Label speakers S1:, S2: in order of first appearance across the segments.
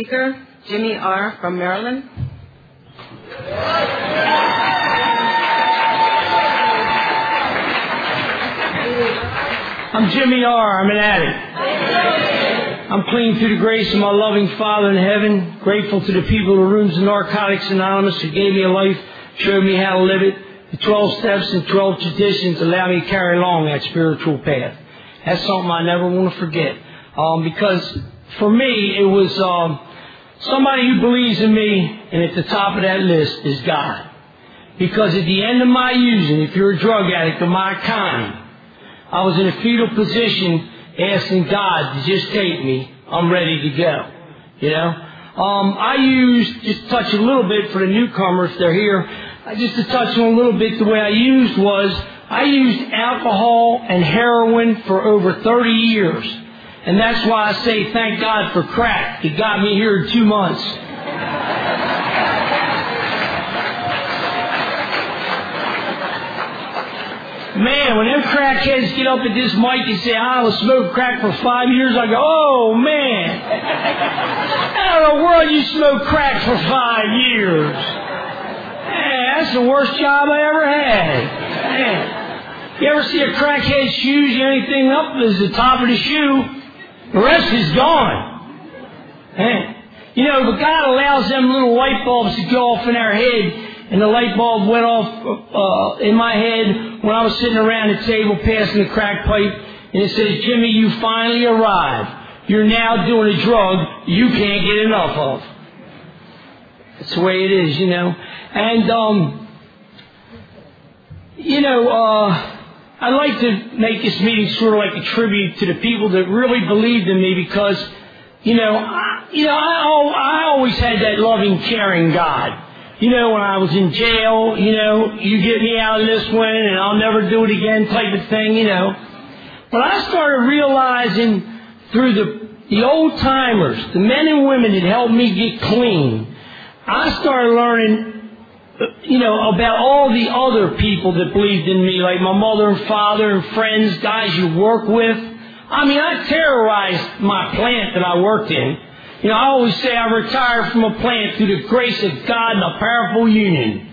S1: Speaker Jimmy R. from Maryland.
S2: I'm Jimmy R. I'm an addict. I'm clean through the grace of my loving Father in heaven. Grateful to the people of Rooms of Narcotics Anonymous who gave me a life, showed me how to live it. The 12 steps and 12 traditions allow me to carry along that spiritual path. That's something I never want to forget. Um, because for me, it was um, somebody who believes in me, and at the top of that list is God. Because at the end of my using, if you're a drug addict of my kind, I was in a fetal position asking God to just take me. I'm ready to go. You know? Um, I used, just touch a little bit for the newcomers, they're here. Just to touch on a little bit, the way I used was, I used alcohol and heroin for over 30 years. And that's why I say thank God for crack. It got me here in two months. Man, when them crackheads get up at this mic and say, I was smoking crack for five years, I go, oh man. How in the world you smoke crack for five years? Man, that's the worst job I ever had. Man. You ever see a crackhead's shoes? You anything up oh, is the top of the shoe. The rest is gone. Man. You know, but God allows them little light bulbs to go off in our head and the light bulb went off uh, in my head when I was sitting around the table passing the crack pipe, and it says, "Jimmy, you finally arrived. You're now doing a drug you can't get enough of." That's the way it is, you know. And um, you know, uh, I'd like to make this meeting sort of like a tribute to the people that really believed in me because, you know, I, you know, I, I always had that loving, caring God you know, when I was in jail, you know, you get me out of this one and I'll never do it again type of thing, you know. But I started realizing through the, the old timers, the men and women that helped me get clean, I started learning, you know, about all the other people that believed in me, like my mother and father and friends, guys you work with. I mean, I terrorized my plant that I worked in. You know, I always say I retired from a plant through the grace of God and a powerful union.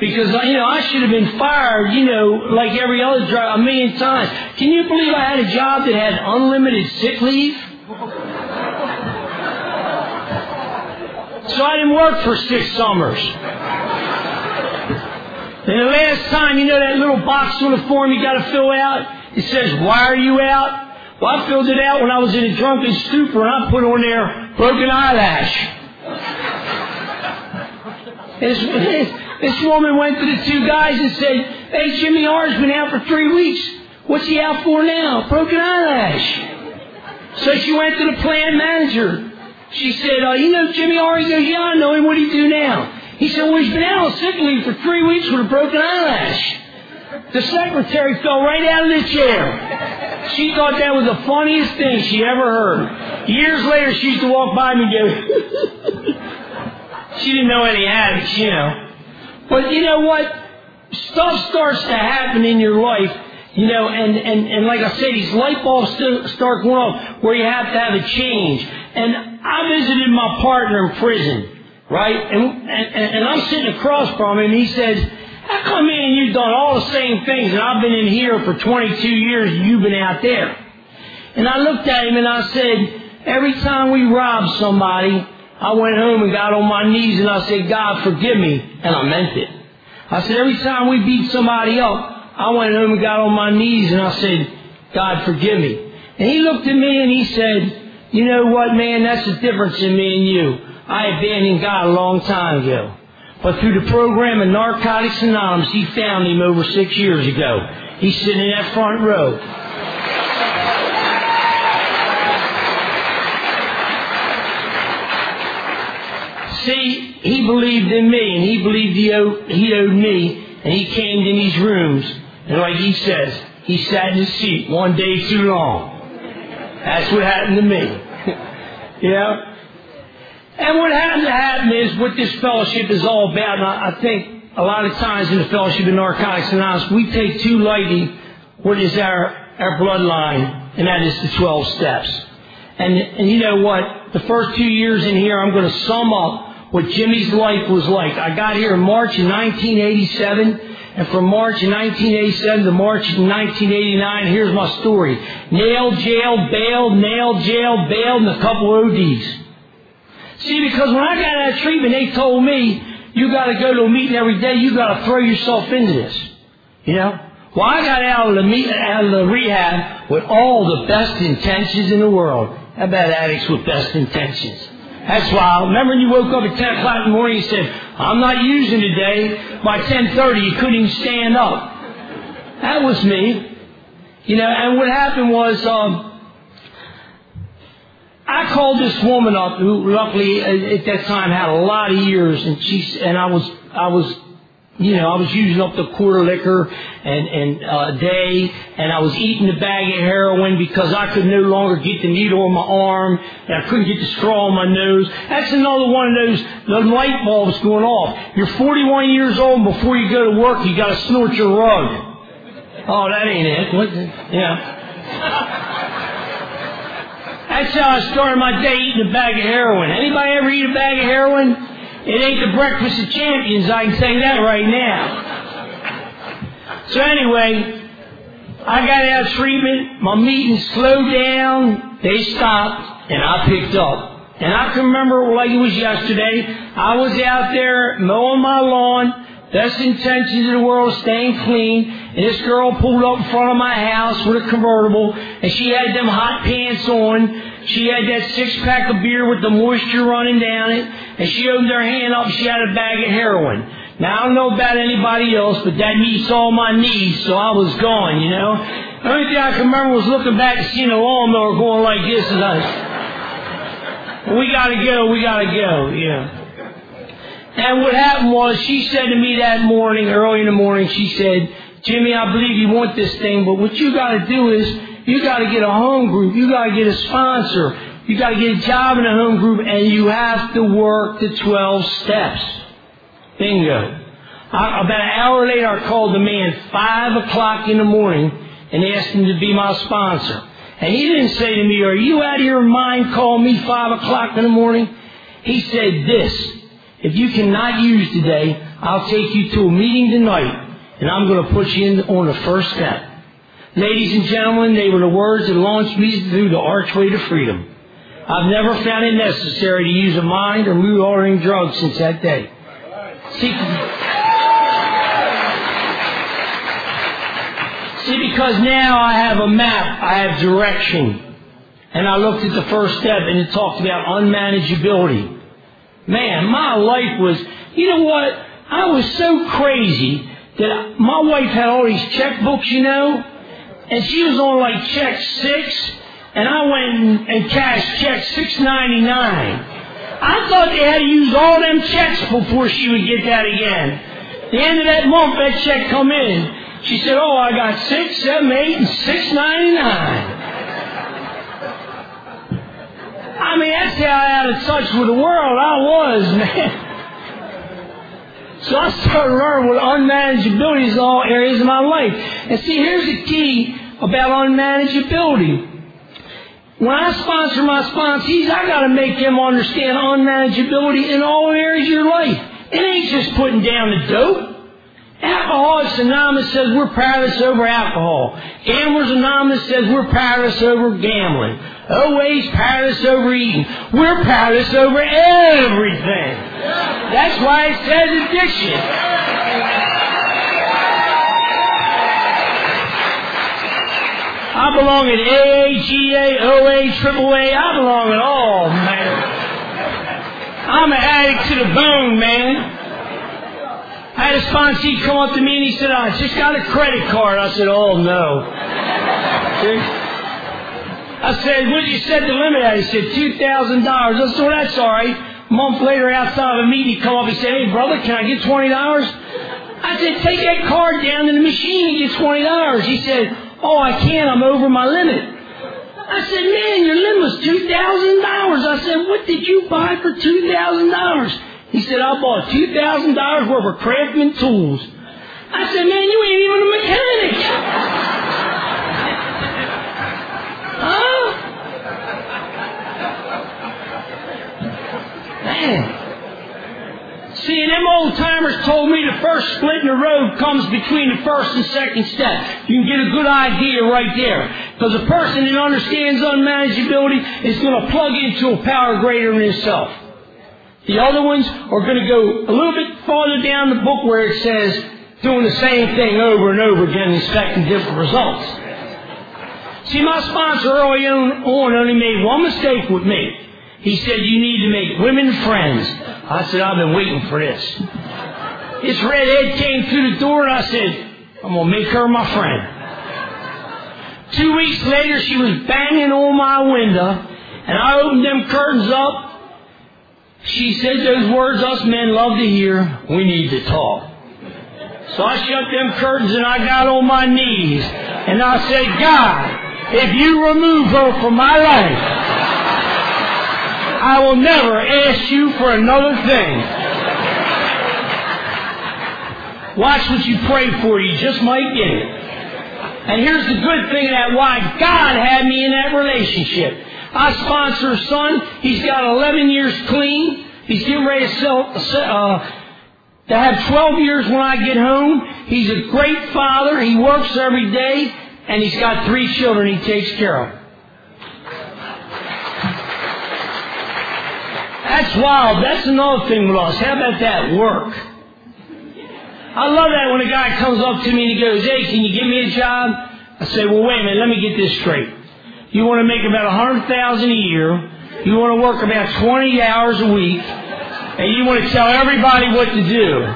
S2: Because, you know, I should have been fired, you know, like every other job a million times. Can you believe I had a job that had unlimited sick leave? So I didn't work for six summers. And the last time, you know that little box on the form you gotta fill out? It says, why are you out? Well, I filled it out when I was in a drunken stupor and I put on there broken eyelash. This, this woman went to the two guys and said, Hey, Jimmy R has been out for three weeks. What's he out for now? Broken eyelash. So she went to the plant manager. She said, uh, You know Jimmy R? He goes, Yeah, I know him. What do you do now? He said, Well, he's been out on sick leave for three weeks with a broken eyelash. The secretary fell right out of the chair. She thought that was the funniest thing she ever heard. Years later, she used to walk by me and go, she didn't know any addicts, you know. But you know what? Stuff starts to happen in your life, you know, and, and, and like I said, these light bulbs start going off where you have to have a change. And I visited my partner in prison, right? And, and, and I'm sitting across from him, and he says, how come me and you've done all the same things and I've been in here for 22 years and you've been out there? And I looked at him and I said, every time we robbed somebody, I went home and got on my knees and I said, God, forgive me. And I meant it. I said, every time we beat somebody up, I went home and got on my knees and I said, God, forgive me. And he looked at me and he said, you know what, man, that's the difference in me and you. I abandoned God a long time ago. But through the program of Narcotics Anonymous, he found him over six years ago. He's sitting in that front row. See, he believed in me, and he believed he owed, he owed me, and he came in these rooms, and like he says, he sat in his seat one day too long. That's what happened to me. know? And what happened to happen is what this fellowship is all about. And I, think a lot of times in the fellowship in Narcotics Anonymous, we take too lightly what is our, our bloodline, and that is the 12 steps. And, and you know what? the first two years in here, I'm going to sum up what Jimmy's life was like. I got here in March of 1987, and from March of 1987 to March of 1989, here's my story. Nailed, jail, bailed, nailed, jail, bailed, and a couple ODs. See, because when I got out of treatment, they told me, you got to go to a meeting every day. You got to throw yourself into this. You know? Well, I got out of the meet, out of the rehab with all the best intentions in the world. How about addicts with best intentions? That's why. Remember when you woke up at 10 o'clock in the morning and said, I'm not using today. By 10.30, you couldn't even stand up. That was me. You know, and what happened was, um, I called this woman up who luckily at that time had a lot of years and she, and I was, I was you know, I was using up the quarter liquor and, and uh, day, and I was eating the bag of heroin because I could no longer get the needle on my arm, and I couldn't get the straw on my nose. That's another one of those the light bulbs going off. You're 41 years old, and before you go to work, you got to snort your rug. Oh, that ain't it. What? Yeah. That's how I started my day eating a bag of heroin. Anybody ever eat a bag of heroin? It ain't the breakfast of champions, I can say that right now. So anyway, I got out of treatment, my meetings slowed down, they stopped, and I picked up. And I can remember like it was yesterday, I was out there mowing my lawn, best intentions in the world, staying clean, and this girl pulled up in front of my house with a convertible, and she had them hot pants on, she had that six pack of beer with the moisture running down it, and she opened her hand up, she had a bag of heroin. Now I don't know about anybody else, but that meets all my needs, so I was gone, you know. The only thing I can remember was looking back and seeing a lawnmower going like this, and I, we gotta go, we gotta go, yeah. And what happened was, she said to me that morning, early in the morning, she said, Jimmy, I believe you want this thing, but what you gotta do is, you got to get a home group. You got to get a sponsor. You got to get a job in a home group, and you have to work the 12 steps. Bingo. I, about an hour later, I called the man 5 o'clock in the morning and asked him to be my sponsor. And he didn't say to me, Are you out of your mind calling me 5 o'clock in the morning? He said this If you cannot use today, I'll take you to a meeting tonight, and I'm going to put you in on the first step. Ladies and gentlemen, they were the words that launched me through the archway to freedom. I've never found it necessary to use a mind or mood altering drug since that day. See, see, because now I have a map, I have direction. And I looked at the first step and it talked about unmanageability. Man, my life was, you know what? I was so crazy that my wife had all these checkbooks, you know, and she was on like check six, and I went and cashed check six ninety nine. I thought they had to use all them checks before she would get that again. The end of that month, that check come in. She said, "Oh, I got six, seven, eight, and six ninety nine. I mean, that's how out of touch with the world I was, man. So I started learning what unmanageability is in all areas of my life. And see, here's the key about unmanageability. When I sponsor my sponsees, I gotta make them understand unmanageability in all areas of your life. It ain't just putting down the dope. Alcoholics Anonymous says we're powerless over alcohol. Gamblers Anonymous says we're powerless over gambling. OA's powerless over eating. We're powerless over everything. That's why it says addiction. I belong in AA, GA, OA, AAA. I belong in all, man. I'm an addict to the bone, man. I had a sponsee come up to me and he said, I just got a credit card. I said, oh no. I said, what you set the limit at? He said, $2,000. I said, well, that's all right. A month later, outside of a meeting, he come up and said, hey, brother, can I get $20? I said, take that card down to the machine and get $20. He said, oh, I can't. I'm over my limit. I said, man, your limit was $2,000. I said, what did you buy for $2,000? He said, I bought $2,000 worth of Craftsman tools. I said, man, you ain't even a mechanic. huh? man. See, and them old timers told me the first split in the road comes between the first and second step. You can get a good idea right there. Because a person that understands unmanageability is going to plug into a power greater than himself. The other ones are going to go a little bit farther down the book where it says doing the same thing over and over again expecting different results. See, my sponsor early on only made one mistake with me. He said, you need to make women friends. I said, I've been waiting for this. This redhead came through the door and I said, I'm going to make her my friend. Two weeks later, she was banging on my window and I opened them curtains up. She said those words us men love to hear. We need to talk. So I shut them curtains and I got on my knees and I said, God, if you remove her from my life, I will never ask you for another thing. Watch what you pray for. You just might get it. And here's the good thing that why God had me in that relationship. I sponsor a son. He's got 11 years clean. He's getting ready to sell, uh, to have 12 years when I get home. He's a great father. He works every day. And he's got three children he takes care of. That's wild. That's another thing us. How about that work? I love that when a guy comes up to me and he goes, hey, can you give me a job? I say, well, wait a minute. Let me get this straight. You want to make about a hundred thousand a year. You want to work about 20 hours a week. And you want to tell everybody what to do.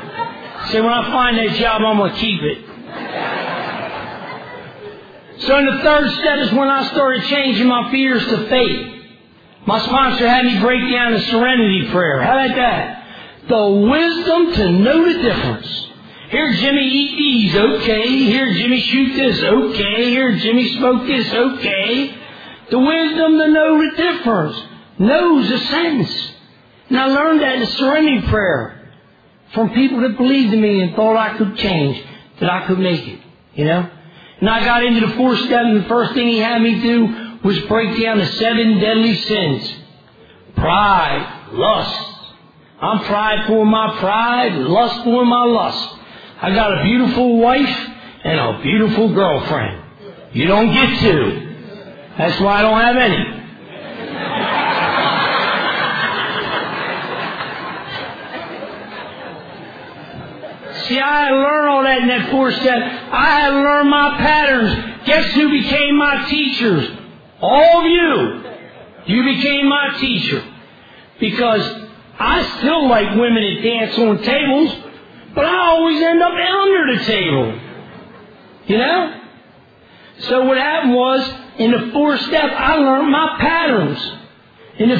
S2: Say, when I find that job, I'm going to keep it. So in the third step is when I started changing my fears to faith. My sponsor had me break down the serenity prayer. How about that? The wisdom to know the difference. Here Jimmy eat these, okay. Here Jimmy shoot this, okay. Here Jimmy smoke this, okay. The wisdom to know the difference. Knows the sense. And I learned that in the serenity prayer from people that believed in me and thought I could change, that I could make it, you know. And I got into the fourth step and the first thing he had me do was break down the seven deadly sins. Pride, lust. I'm prideful in my pride, lustful in my lust. I got a beautiful wife and a beautiful girlfriend. You don't get two. That's why I don't have any. See, I had to learn all that in that four step. I had to learn my patterns. Guess who became my teachers? All of you, you became my teacher. Because I still like women that dance on tables, but I always end up under the table. You know? So what happened was, in the fourth step, I learned my patterns. In the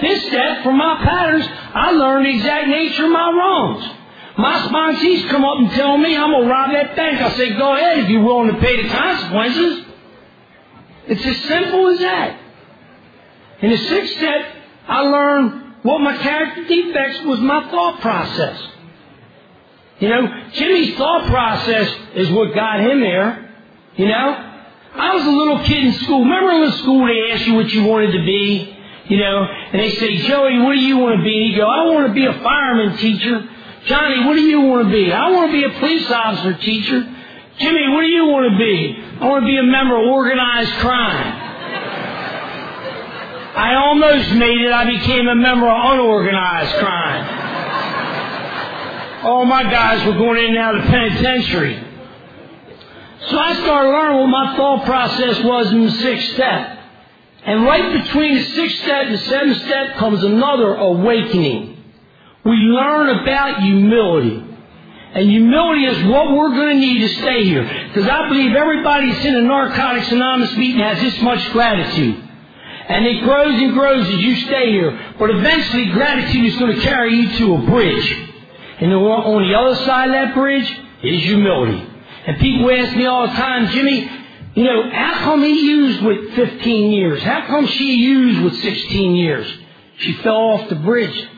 S2: fifth step, from my patterns, I learned the exact nature of my wrongs. My sponsees come up and tell me I'm going to rob that bank. I say, go ahead if you're willing to pay the consequences. It's as simple as that. In the sixth step, I learned what my character defects was my thought process. You know, Jimmy's thought process is what got him there. You know? I was a little kid in school. Remember in the school they asked you what you wanted to be? You know, and they say, Joey, what do you want to be? And you go, I want to be a fireman teacher. Johnny, what do you want to be? I want to be a police officer teacher. Jimmy, what do you want to be? I want to be a member of organized crime. I almost made it. I became a member of unorganized crime. All my guys were going in and out of the penitentiary. So I started learning what my thought process was in the sixth step. And right between the sixth step and the seventh step comes another awakening. We learn about humility. And humility is what we're going to need to stay here. Because I believe everybody that's in a Narcotics Anonymous meeting has this much gratitude. And it grows and grows as you stay here. But eventually gratitude is going to carry you to a bridge. And on the other side of that bridge is humility. And people ask me all the time, Jimmy, you know, how come he used with 15 years? How come she used with 16 years? She fell off the bridge.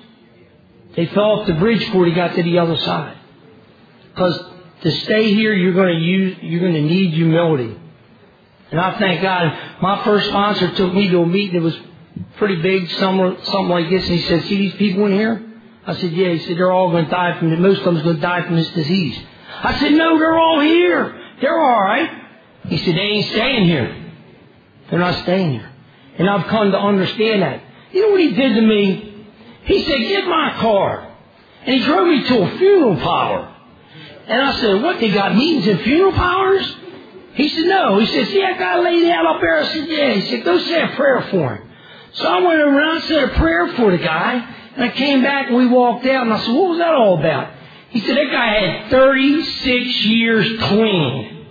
S2: They fell off the bridge before he got to the other side. Because to stay here, you're going to use, you're going to need humility. And I thank God. My first sponsor took me to a meeting that was pretty big, somewhere, something like this. And he said, see these people in here? I said, yeah. He said, they're all going to die from, most of them's going to die from this disease. I said, no, they're all here. They're all right. He said, they ain't staying here. They're not staying here. And I've come to understand that. You know what he did to me? He said, get my car. And he drove me to a funeral parlor. And I said, what, they got meetings and funeral parlors? He said, no. He said, see that guy laid out up there? I said, yeah. He said, go say a prayer for him. So I went around and said a prayer for the guy. And I came back and we walked out and I said, what was that all about? He said, that guy had 36 years clean.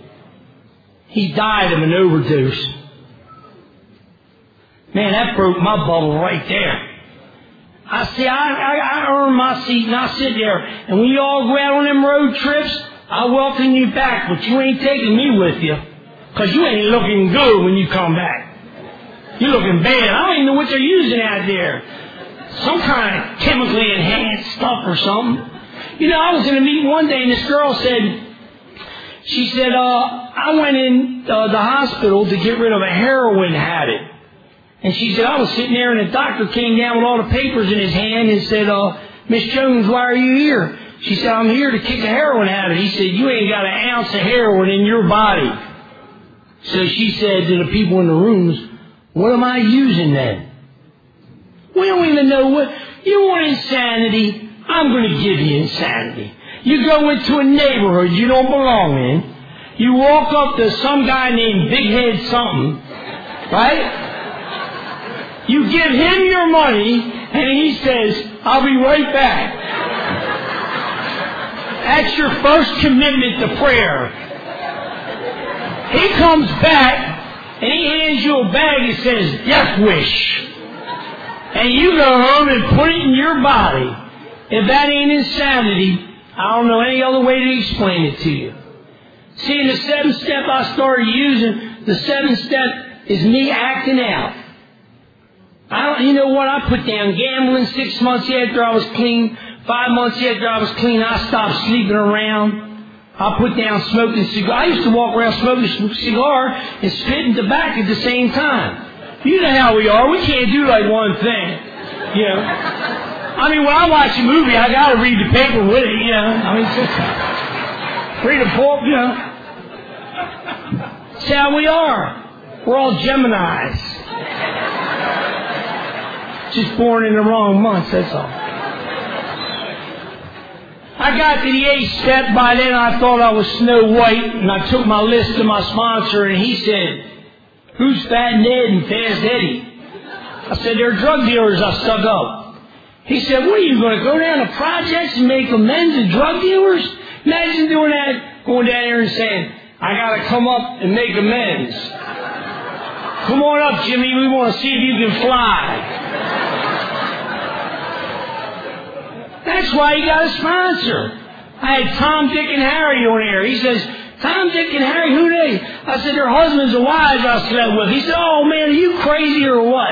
S2: He died of an overdose. Man, that broke my bubble right there. I see, I, I, I earn my seat and I sit there. And when you all go out on them road trips, I welcome you back, but you ain't taking me with you. Cause you ain't looking good when you come back. You're looking bad. I don't even know what they're using out there. Some kind of chemically enhanced stuff or something. You know, I was in a meeting one day and this girl said, she said, uh, I went in uh, the hospital to get rid of a heroin habit. And she said, I was sitting there and the doctor came down with all the papers in his hand and said, uh, Miss Jones, why are you here? She said, I'm here to kick a heroin habit. He said, you ain't got an ounce of heroin in your body. So she said to the people in the rooms, what am I using then? We don't even know what, you want insanity? I'm going to give you insanity. You go into a neighborhood you don't belong in. You walk up to some guy named Big Head something, right? You give him your money, and he says, I'll be right back. That's your first commitment to prayer. He comes back, and he hands you a bag and says, Yes, wish. And you go home and put it in your body. If that ain't insanity, I don't know any other way to explain it to you. See, the seventh step I started using, the seventh step is me acting out. I you know what? I put down gambling six months after I was clean. Five months after I was clean, I stopped sleeping around. I put down smoking cigar. I used to walk around smoking cigar and spitting tobacco at the same time. You know how we are. We can't do like one thing. You know. I mean, when I watch a movie, I got to read the paper with it. You know. I mean, just read a book. You know. That's how we are. We're all Gemini's. Just born in the wrong month, that's all. I got to the eighth step. By then, I thought I was Snow White, and I took my list to my sponsor, and he said, Who's Fat Ned and Fast Eddie? I said, They're drug dealers I stuck up. He said, What are you going to go down to projects and make amends to drug dealers? Imagine doing that, going down there and saying, I got to come up and make amends. Come on up, Jimmy. We want to see if you can fly. That's why he got a sponsor. I had Tom, Dick, and Harry on air. He says, Tom, Dick, and Harry, who they? I said, their husbands and wives I slept with. He said, oh man, are you crazy or what?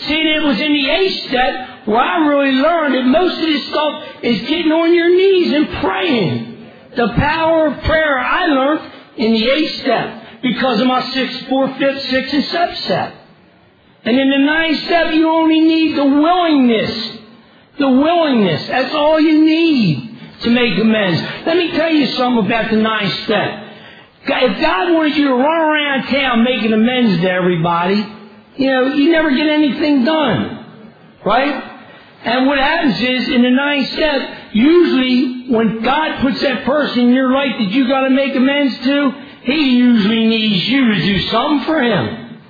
S2: See, it was in the eighth step where I really learned that most of this stuff is getting on your knees and praying. The power of prayer I learned in the eighth step because of my sixth, fourth, fifth, sixth, and. And in the ninth step, you only need the willingness. The willingness. That's all you need to make amends. Let me tell you something about the ninth step. If God wanted you to run around town making amends to everybody, you know, you never get anything done. Right? And what happens is, in the ninth step, usually when God puts that person in your life that you gotta make amends to, He usually needs you to do something for Him.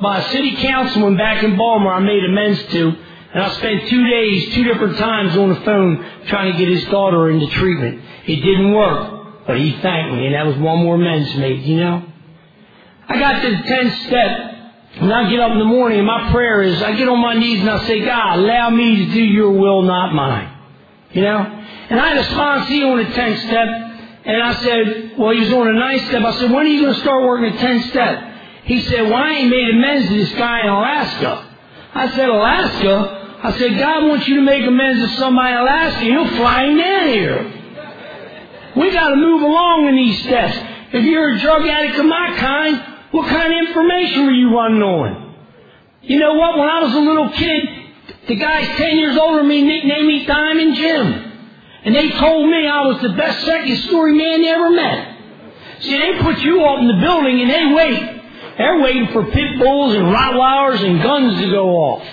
S2: My city councilman back in Baltimore I made amends to, and I spent two days, two different times on the phone trying to get his daughter into treatment. It didn't work, but he thanked me, and that was one more amends made, you know? I got to the tenth step, and I get up in the morning, and my prayer is, I get on my knees and I say, God, allow me to do your will, not mine. You know? And I had a sponsee on the tenth step, and I said, well, he was on the ninth step. I said, when are you going to start working a 10 step? He said, well, I ain't made amends to this guy in Alaska. I said, Alaska? I said, God wants you to make amends to somebody in Alaska. He'll fly him down here. We got to move along in these steps. If you're a drug addict of my kind, what kind of information were you running on? You know what? When I was a little kid, the guys 10 years older than me nicknamed me Diamond Jim. And they told me I was the best second story man they ever met. See, they put you up in the building and they wait. They're waiting for pit bulls and Rottweilers and guns to go off.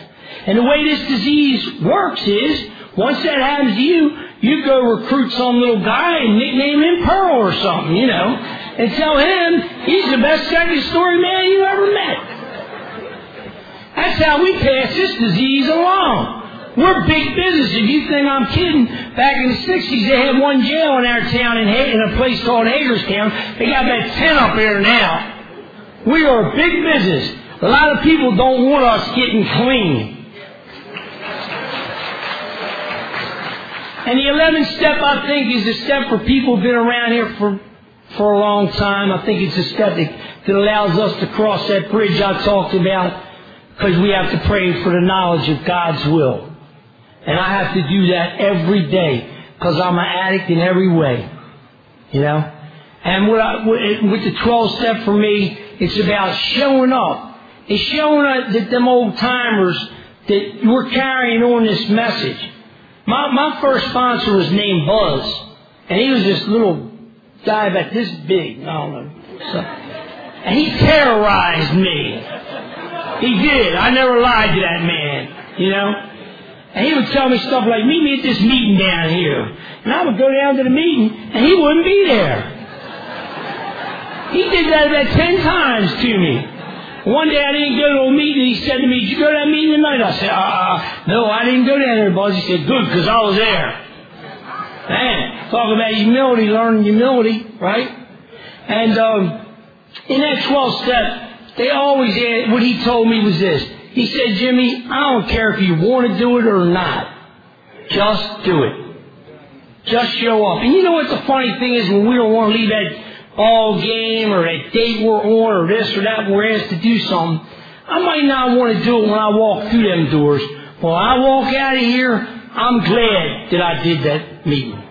S2: And the way this disease works is, once that happens to you, you go recruit some little guy and nickname him Pearl or something, you know, and tell him he's the best second story man you ever met. That's how we pass this disease along. We're big business. If you think I'm kidding, back in the 60s, they had one jail in our town in, in a place called Hagerstown. They got about 10 up there now. We are a big business. A lot of people don't want us getting clean. And the 11th step, I think, is a step for people who've been around here for, for a long time. I think it's a step that, that allows us to cross that bridge I talked about because we have to pray for the knowledge of God's will. And I have to do that every day because I'm an addict in every way. You know? And what I, with the 12 step for me, it's about showing up. It's showing up that them old timers that we're carrying on this message. My, my first sponsor was named Buzz, and he was this little guy about this big. I don't know. So, and he terrorized me. He did. I never lied to that man, you know. And he would tell me stuff like, meet me at this meeting down here. And I would go down to the meeting, and he wouldn't be there. He did that about ten times to me. One day I didn't go to a meeting. He said to me, "Did you go to that meeting tonight?" I said, "Uh, no, I didn't go down there, boss." He said, "Good, because I was there." Man, talk about humility, learning humility, right? And um, in that 12 step, they always had, what he told me was this. He said, Jimmy, I don't care if you want to do it or not. Just do it. Just show up. And you know what the funny thing is when we don't want to leave that ball game or that date we're on or this or that, we're asked to do something, I might not want to do it when I walk through them doors. But when I walk out of here, I'm glad that I did that meeting.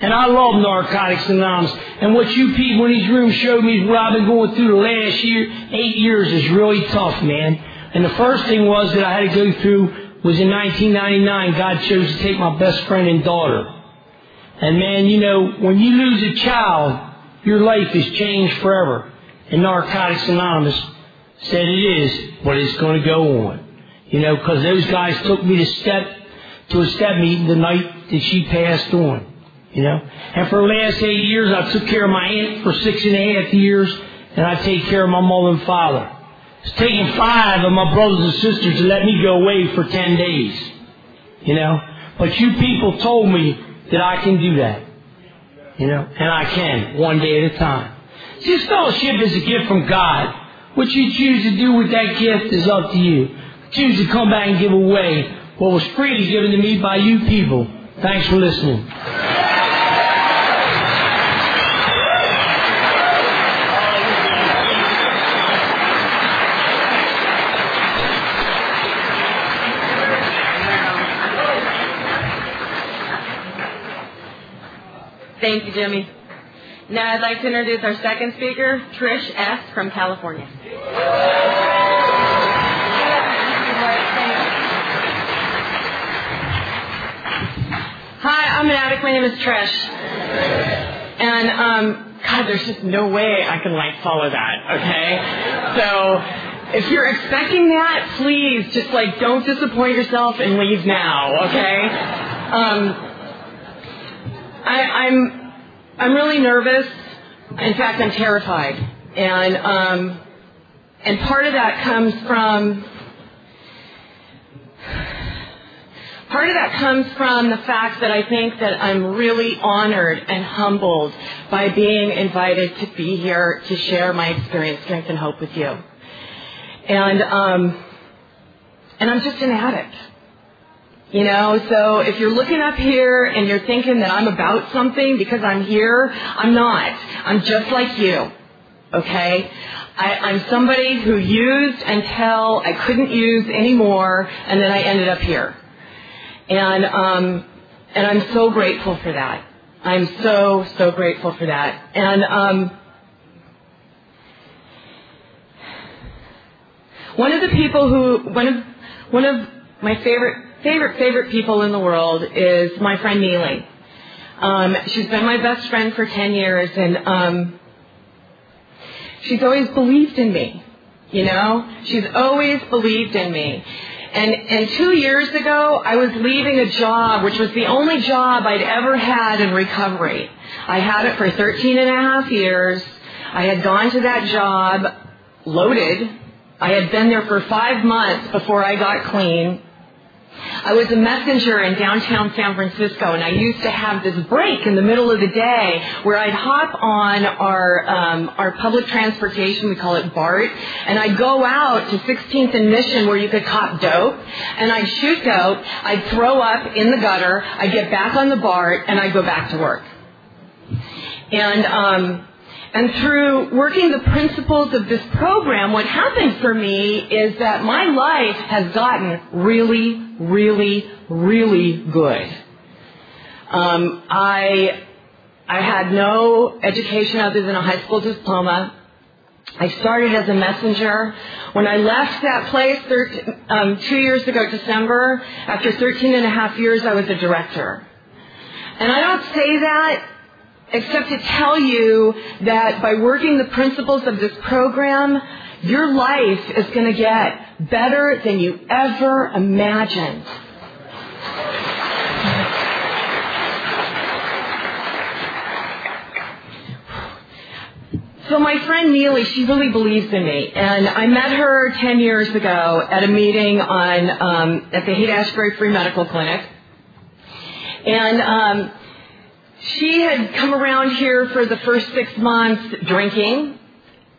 S2: And I love Narcotics Anonymous. And what you people in these rooms showed me is what I've been going through the last year, eight years is really tough, man. And the first thing was that I had to go through was in 1999, God chose to take my best friend and daughter. And man, you know, when you lose a child, your life is changed forever. And Narcotics Anonymous said it is, but it's going to go on. You know, because those guys took me to step to a step meeting the night that she passed on. You know, and for the last eight years, I took care of my aunt for six and a half years, and I take care of my mother and father. It's taking five of my brothers and sisters to let me go away for ten days. You know, but you people told me that I can do that. You know, and I can, one day at a time. See, fellowship is a gift from God. What you choose to do with that gift is up to you. Choose to come back and give away what was freely given to me by you people. Thanks for listening.
S1: Thank you, Jimmy. Now I'd like to introduce our second speaker, Trish S. from California. Hi, I'm an addict. My name is Trish. And, um, God, there's just no way I can, like, follow that, okay? So, if you're expecting that, please just, like, don't disappoint yourself and leave now, okay? Um, I, I'm I'm really nervous. In fact, I'm terrified, and um, and part of that comes from part of that comes from the fact that I think that I'm really honored and humbled by being invited to be here to share my experience, strength, and hope with you. And um, and I'm just an addict. You know, so if you're looking up here and you're thinking that I'm about something because I'm here, I'm not. I'm just like you. Okay? I, I'm somebody who used until I couldn't use anymore, and then I ended up here. And um, and I'm so grateful for that. I'm so so grateful for that. And um, One of the people who, one of, one of my favorite, favorite, favorite people in the world is my friend Neely. Um, she's been my best friend for 10 years and, um, she's always believed in me. You know? She's always believed in me. And, and two years ago, I was leaving a job, which was the only job I'd ever had in recovery. I had it for 13 and a half years. I had gone to that job loaded. I had been there for five months before I got clean. I was a messenger in downtown San Francisco, and I used to have this break in the middle of the day where I'd hop on our um, our public transportation, we call it BART, and I'd go out to 16th and Mission where you could cop dope, and I'd shoot dope, I'd throw up in the gutter, I'd get back on the BART, and I'd go back to work. And um, and through working the principles of this program, what happened for me is that my life has gotten really, really, really good. Um, I I had no education other than a high school diploma. I started as a messenger. When I left that place 13, um, two years ago, December, after 13 and a half years, I was a director. And I don't say that except to tell you that by working the principles of this program, your life is going to get better than you ever imagined. So my friend Neely, she really believes in me, and I met her ten years ago at a meeting on um, at the Haight Ashbury Free Medical Clinic, and um, she had come around here for the first six months drinking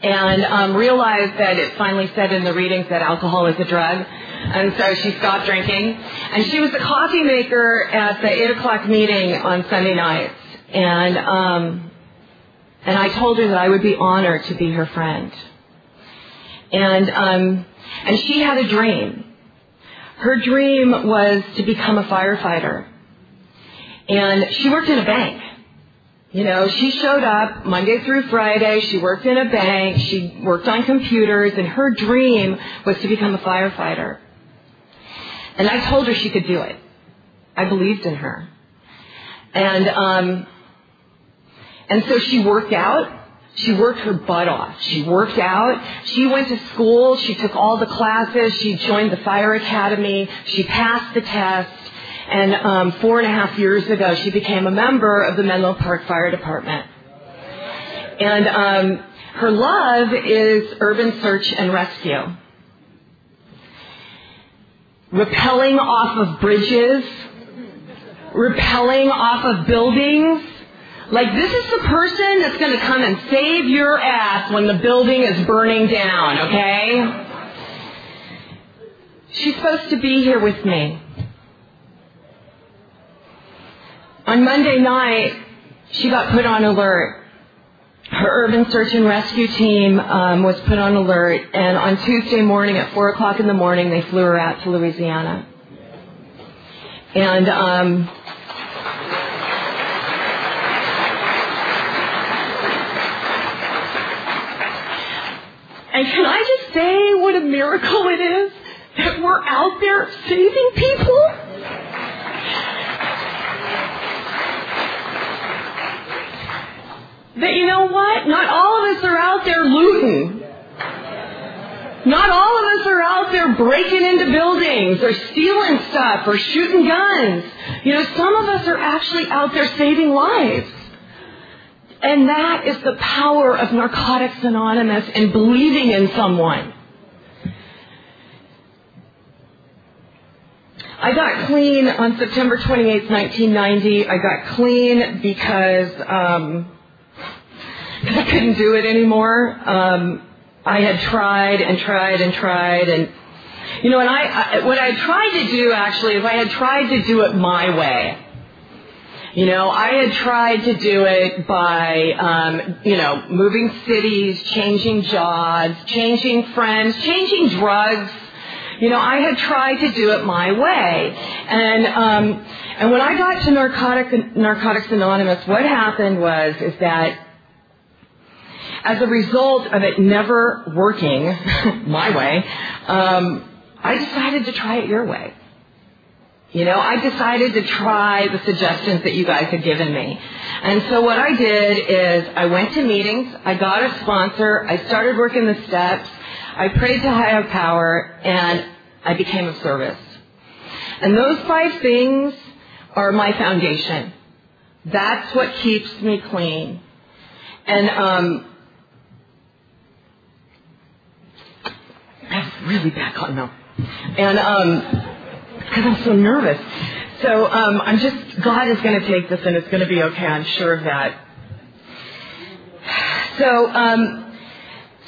S1: and um, realized that it finally said in the readings that alcohol is a drug. And so she stopped drinking. And she was the coffee maker at the 8 o'clock meeting on Sunday nights. And, um, and I told her that I would be honored to be her friend. And, um, and she had a dream. Her dream was to become a firefighter. And she worked in a bank. You know, she showed up Monday through Friday. She worked in a bank. She worked on computers, and her dream was to become a firefighter. And I told her she could do it. I believed in her. And um, and so she worked out. She worked her butt off. She worked out. She went to school. She took all the classes. She joined the fire academy. She passed the test. And um, four and a half years ago, she became a member of the Menlo Park Fire Department. And um, her love is urban search and rescue. Rappelling off of bridges, rappelling off of buildings. Like this is the person that's going to come and save your ass when the building is burning down, okay? She's supposed to be here with me. On Monday night, she got put on alert. Her urban search and rescue team um, was put on alert, and on Tuesday morning at four o'clock in the morning, they flew her out to Louisiana. And um, and can I just say what a miracle it is that we're out there saving people? That you know what? Not all of us are out there looting. Not all of us are out there breaking into buildings or stealing stuff or shooting guns. You know, some of us are actually out there saving lives. And that is the power of Narcotics Anonymous and believing in someone. I got clean on September 28, 1990. I got clean because um, I couldn't do it anymore. Um, I had tried and tried and tried and you know, and I, I what I tried to do actually is I had tried to do it my way. You know, I had tried to do it by, um, you know, moving cities, changing jobs, changing friends, changing drugs. You know, I had tried to do it my way, and um, and when I got to Narcotic, Narcotics Anonymous, what happened was is that as a result of it never working my way, um, I decided to try it your way. You know, I decided to try the suggestions that you guys had given me. And so what I did is I went to meetings, I got a sponsor, I started working the steps, I prayed to higher power, and I became of service. And those five things are my foundation. That's what keeps me clean. And um, I have really bad cotton mouth. And um, because I'm so nervous. So um, I'm just, God is going to take this and it's going to be okay. I'm sure of that. So, um,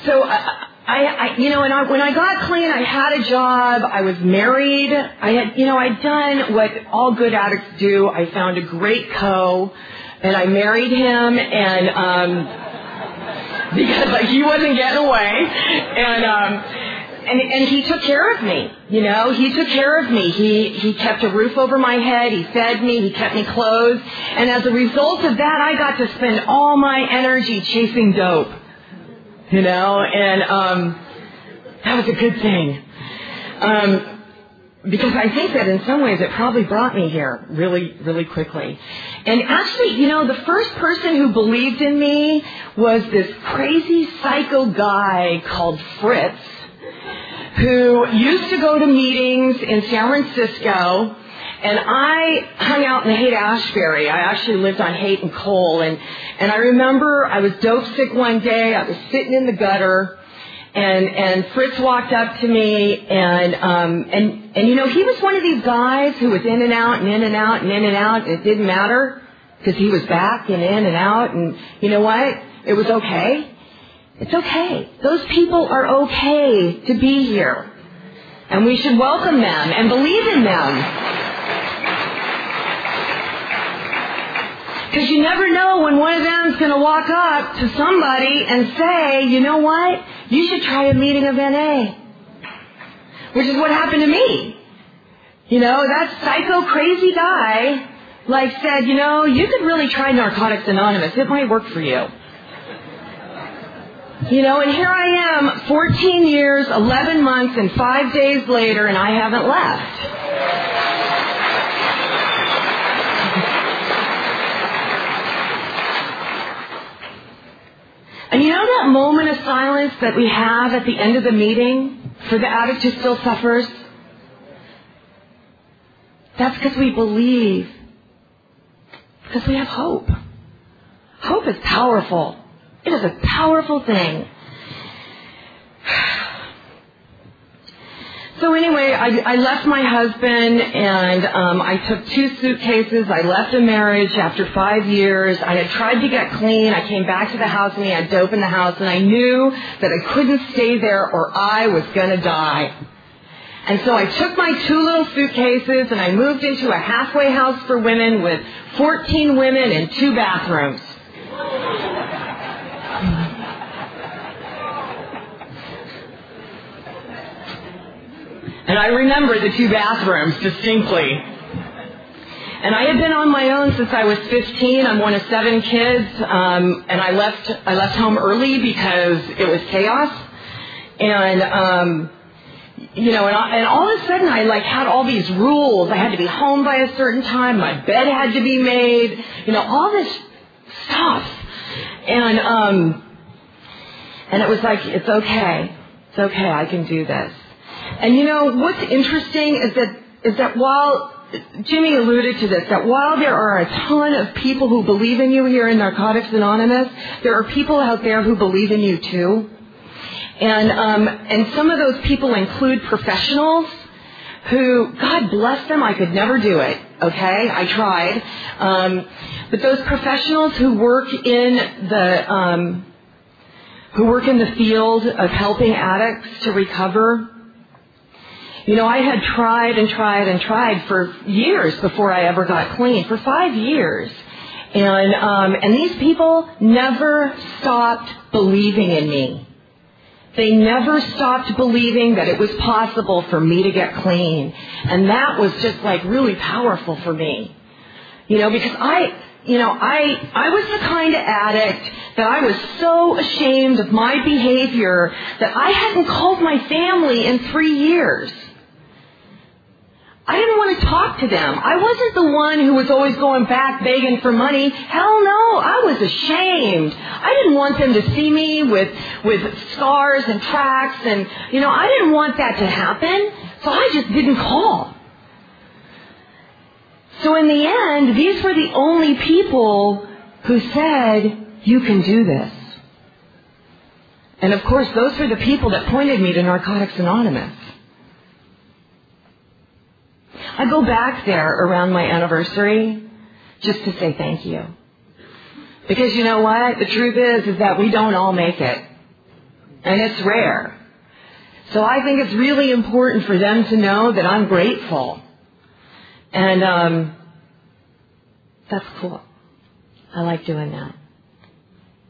S1: so I, I, I, you know, and I, when I got clean, I had a job. I was married. I had, you know, I'd done what all good addicts do. I found a great co, and I married him, and um, because like he wasn't getting away, and um, and, and he took care of me. You know, he took care of me. He he kept a roof over my head. He fed me. He kept me clothed. And as a result of that, I got to spend all my energy chasing dope. You know, and um, that was a good thing. Um, because I think that in some ways it probably brought me here really, really quickly. And actually, you know, the first person who believed in me was this crazy psycho guy called Fritz who used to go to meetings in San Francisco and I hung out in Haight Ashbury. I actually lived on Haight and Cole and, and I remember I was dope sick one day. I was sitting in the gutter and, and Fritz walked up to me and, um, and, and you know, he was one of these guys who was in and out and in and out and in and out and it didn't matter because he was back and in and out and you know what? It was okay. It's okay. Those people are okay to be here. And we should welcome them and believe in them. Because you never know when one of them is going to walk up to somebody and say, you know what? You should try a meeting of NA. Which is what happened to me. You know, that psycho crazy guy, like said, you know, you could really try Narcotics Anonymous. It might work for you. You know, and here I am, 14 years, 11 months, and five days later, and I haven't left. And you know that moment of silence that we have at the end of the meeting for the addict who still suffers? That's because we believe. Because we have hope. Hope is powerful. It is a powerful thing. So anyway, I, I left my husband and um, I took two suitcases. I left a marriage after five years. I had tried to get clean. I came back to the house and he had dope in the house and I knew that I couldn't stay there or I was going to die. And so I took my two little suitcases and I moved into a halfway house for women with 14 women and two bathrooms. And I remember the two bathrooms distinctly. And I had been on my own since I was 15. I'm one of seven kids, um, and I left. I left home early because it was chaos, and um, you know, and, I, and all of a sudden I like had all these rules. I had to be home by a certain time. My bed had to be made. You know, all this stuff, and um, and it was like it's okay, it's okay. I can do this. And you know, what's interesting is that, is that while Jimmy alluded to this, that while there are a ton of people who believe in you here in Narcotics Anonymous, there are people out there who believe in you too. And, um, and some of those people include professionals who, God bless them, I could never do it. Okay, I tried. Um, but those professionals who work in the, um, who work in the field of helping addicts to recover, you know, I had tried and tried and tried for years before I ever got clean, for five years. And, um, and these people never stopped believing in me. They never stopped believing that it was possible for me to get clean. And that was just like really powerful for me. You know, because I, you know, I, I was the kind of addict that I was so ashamed of my behavior that I hadn't called my family in three years. I didn't want to talk to them. I wasn't the one who was always going back begging for money. Hell no, I was ashamed. I didn't want them to see me with, with scars and tracks and, you know, I didn't want that to happen. So I just didn't call. So in the end, these were the only people who said, you can do this. And of course, those were the people that pointed me to Narcotics Anonymous. I go back there around my anniversary just to say thank you. Because you know what? The truth is, is that we don't all make it. And it's rare. So I think it's really important for them to know that I'm grateful. And, um, that's cool. I like doing that.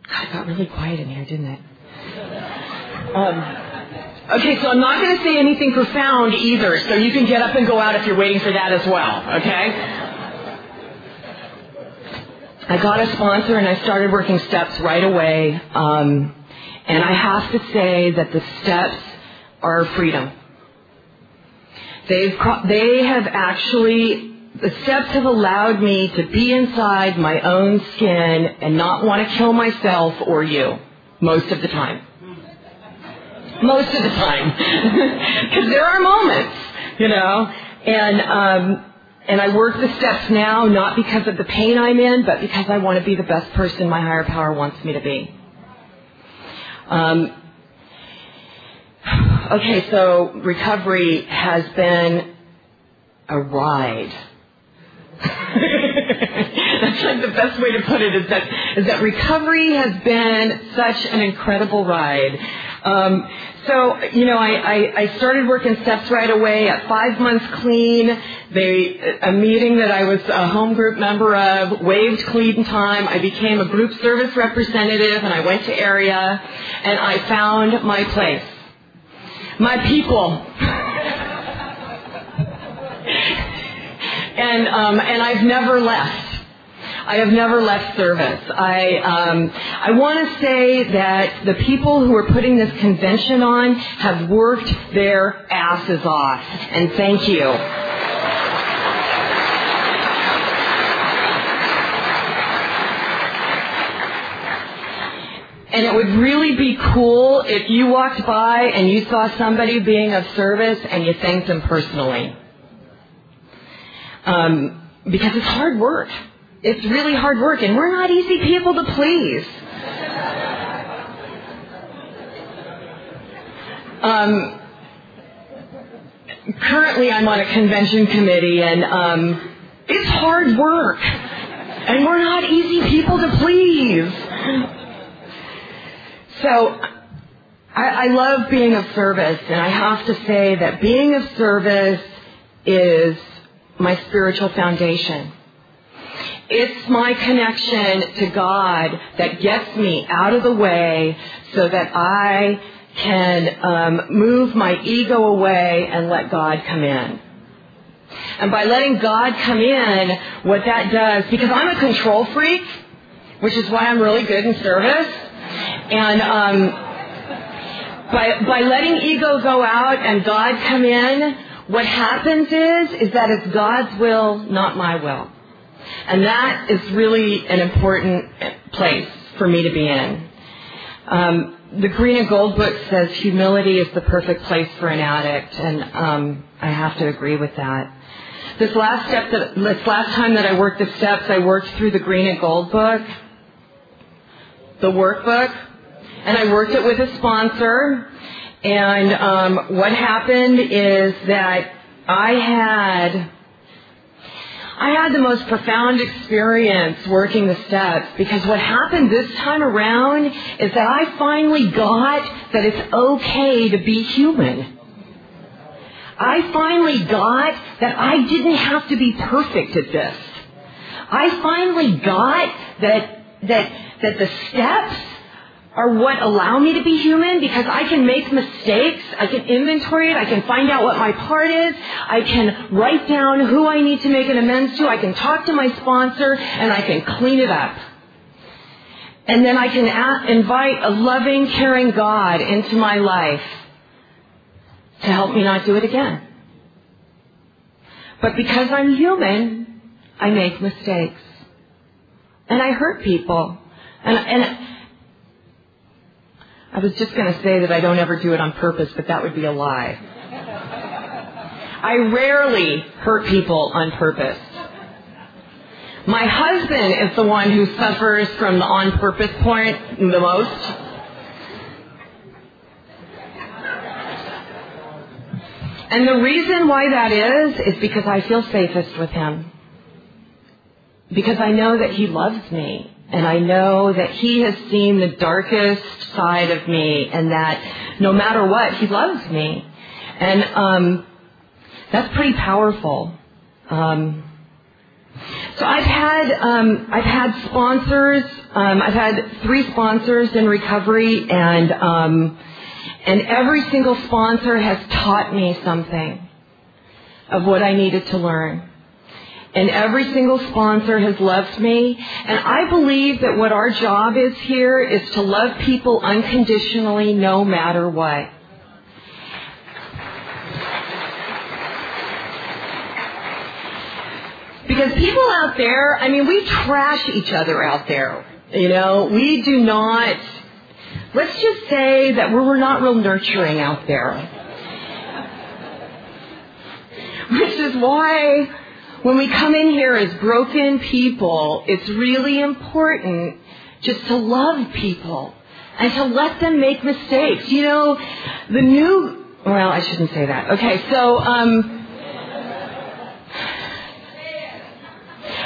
S1: God, it got really quiet in here, didn't it? Um, Okay, so I'm not going to say anything profound either, so you can get up and go out if you're waiting for that as well, okay? I got a sponsor and I started working steps right away. Um, and I have to say that the steps are freedom. They've, they have actually, the steps have allowed me to be inside my own skin and not want to kill myself or you most of the time most of the time. Because there are moments, you know, and, um, and I work the steps now not because of the pain I'm in, but because I want to be the best person my higher power wants me to be. Um, okay, so recovery has been a ride. That's like the best way to put it is that is that recovery has been such an incredible ride. Um, so, you know, I, I, I started working steps right away at five months clean. They, a meeting that I was a home group member of, waived clean time. I became a group service representative and I went to area and I found my place. My people. and, um, and I've never left. I have never left service. I um, I want to say that the people who are putting this convention on have worked their asses off, and thank you. And it would really be cool if you walked by and you saw somebody being of service and you thanked them personally. Um, because it's hard work. It's really hard work, and we're not easy people to please. Um, currently, I'm on a convention committee, and um, it's hard work, and we're not easy people to please. So, I, I love being of service, and I have to say that being of service is my spiritual foundation. It's my connection to God that gets me out of the way so that I can um, move my ego away and let God come in. And by letting God come in, what that does, because I'm a control freak, which is why I'm really good in service, and um, by by letting ego go out and God come in, what happens is is that it's God's will, not my will. And that is really an important place for me to be in. Um, the Green and Gold book says humility is the perfect place for an addict, and um, I have to agree with that. This last step that this last time that I worked the steps, I worked through the Green and Gold book, the workbook, and I worked it with a sponsor. And um, what happened is that I had I had the most profound experience working the steps because what happened this time around is that I finally got that it's okay to be human. I finally got that I didn't have to be perfect at this. I finally got that, that, that the steps are what allow me to be human because I can make mistakes. I can inventory it. I can find out what my part is. I can write down who I need to make an amends to. I can talk to my sponsor and I can clean it up. And then I can invite a loving, caring God into my life to help me not do it again. But because I'm human, I make mistakes. And I hurt people. And, and I was just going to say that I don't ever do it on purpose, but that would be a lie. I rarely hurt people on purpose. My husband is the one who suffers from the on purpose point the most. And the reason why that is, is because I feel safest with him. Because I know that he loves me. And I know that he has seen the darkest side of me and that no matter what, he loves me. And um, that's pretty powerful. Um, so I've had um, I've had sponsors. Um, I've had three sponsors in recovery, and um, and every single sponsor has taught me something of what I needed to learn. And every single sponsor has loved me. And I believe that what our job is here is to love people unconditionally no matter what. Because people out there, I mean, we trash each other out there. You know, we do not, let's just say that we're, not real nurturing out there. Which is why when we come in here as broken people, it's really important just to love people and to let them make mistakes. You know, the new, well, I shouldn't say that. Okay, so, um,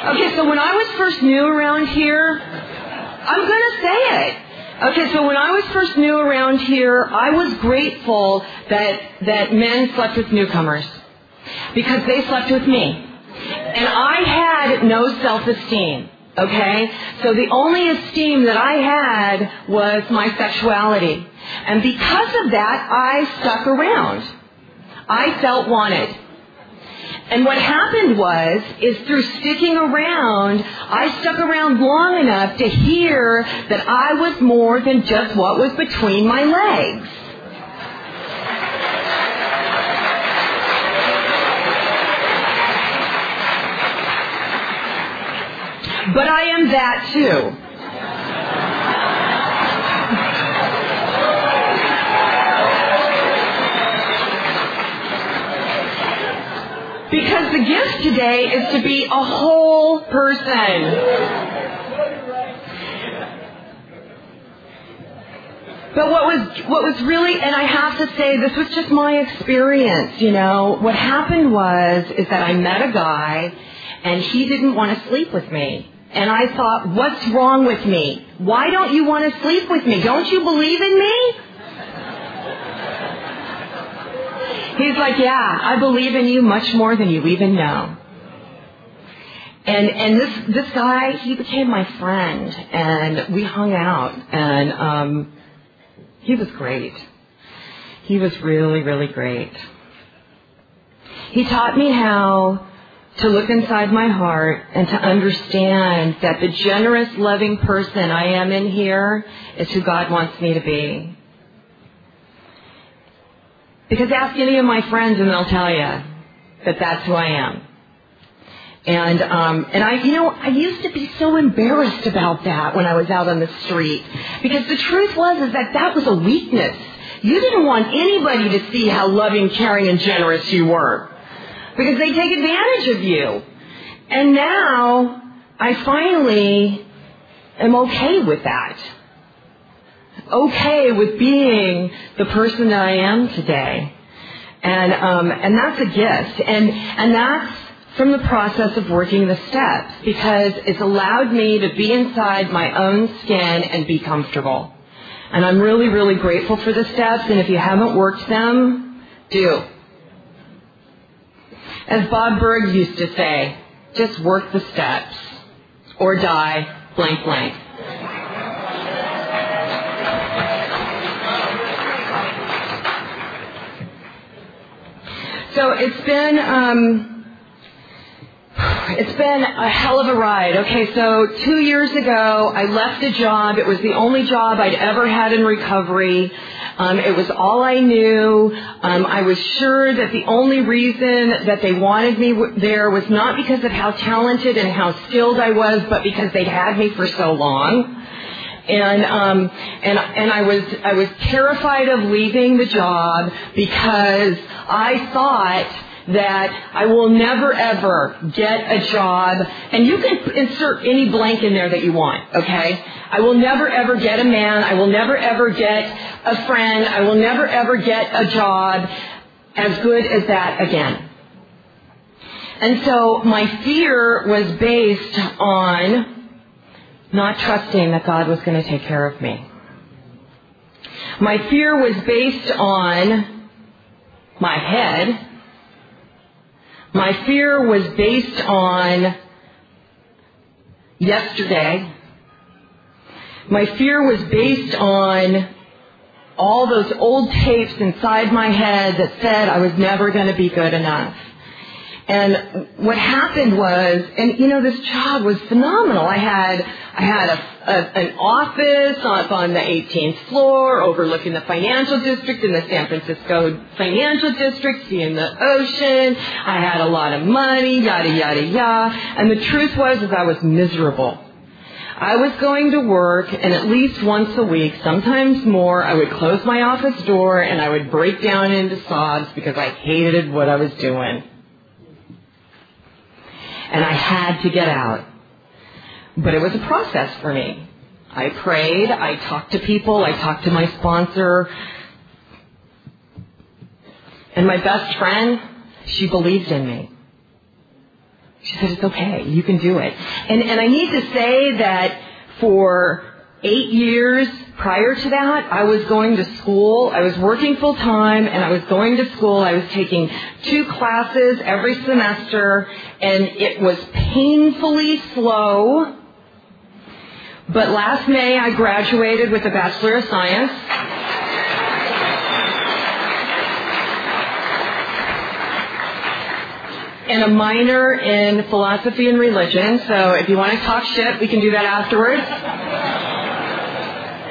S1: Okay, so when I was first new around here, I'm going to say it. Okay, so when I was first new around here, I was grateful that that men slept with newcomers because they slept with me. And I had no self-esteem. Okay? So the only esteem that I had was my sexuality. And because of that, I stuck around. I felt wanted. And what happened was, is through sticking around, I stuck around long enough to hear that I was more than just what was between my legs. But I am that too. Because the gift today is to be a whole person. But what was what was really and I have to say this was just my experience, you know. What happened was is that I met a guy and he didn't want to sleep with me. And I thought, what's wrong with me? Why don't you want to sleep with me? Don't you believe in me? He's like, yeah, I believe in you much more than you even know. And and this this guy, he became my friend, and we hung out, and um, he was great. He was really really great. He taught me how to look inside my heart and to understand that the generous, loving person I am in here is who God wants me to be. Because ask any of my friends and they'll tell you that that's who I am. And um, and I, you know, I used to be so embarrassed about that when I was out on the street, because the truth was is that that was a weakness. You didn't want anybody to see how loving, caring, and generous you were, because they take advantage of you. And now I finally am okay with that okay with being the person that I am today. And, um, and that's a gift. And, and that's from the process of working the steps because it's allowed me to be inside my own skin and be comfortable. And I'm really, really grateful for the steps. And if you haven't worked them, do. As Bob Berg used to say, just work the steps or die blank blank. So it's been um, it's been a hell of a ride. Okay, so two years ago, I left a job. It was the only job I'd ever had in recovery. Um, it was all I knew. Um, I was sure that the only reason that they wanted me w- there was not because of how talented and how skilled I was, but because they'd had me for so long. And um, and and I was I was terrified of leaving the job because I thought that I will never ever get a job, and you can insert any blank in there that you want, okay? I will never ever get a man, I will never ever get a friend, I will never ever get a job as good as that again. And so my fear was based on not trusting that God was going to take care of me. My fear was based on my head my fear was based on yesterday. My fear was based on all those old tapes inside my head that said I was never going to be good enough. And what happened was, and you know, this job was phenomenal. I had, I had a, a, an office up on the 18th floor overlooking the financial district in the San Francisco financial district, seeing the ocean. I had a lot of money, yada, yada, yada. And the truth was, is I was miserable. I was going to work and at least once a week, sometimes more, I would close my office door and I would break down into sobs because I hated what I was doing and I had to get out. But it was a process for me. I prayed, I talked to people, I talked to my sponsor, and my best friend, she believed in me. She said, it's okay, you can do it. And, and I need to say that for eight years prior to that, I was going to school. I was working full time and I was going to school. I was taking two classes every semester and it was painfully slow. But last May I graduated with a Bachelor of Science. and a minor in philosophy and religion. So if you want to talk shit, we can do that afterwards.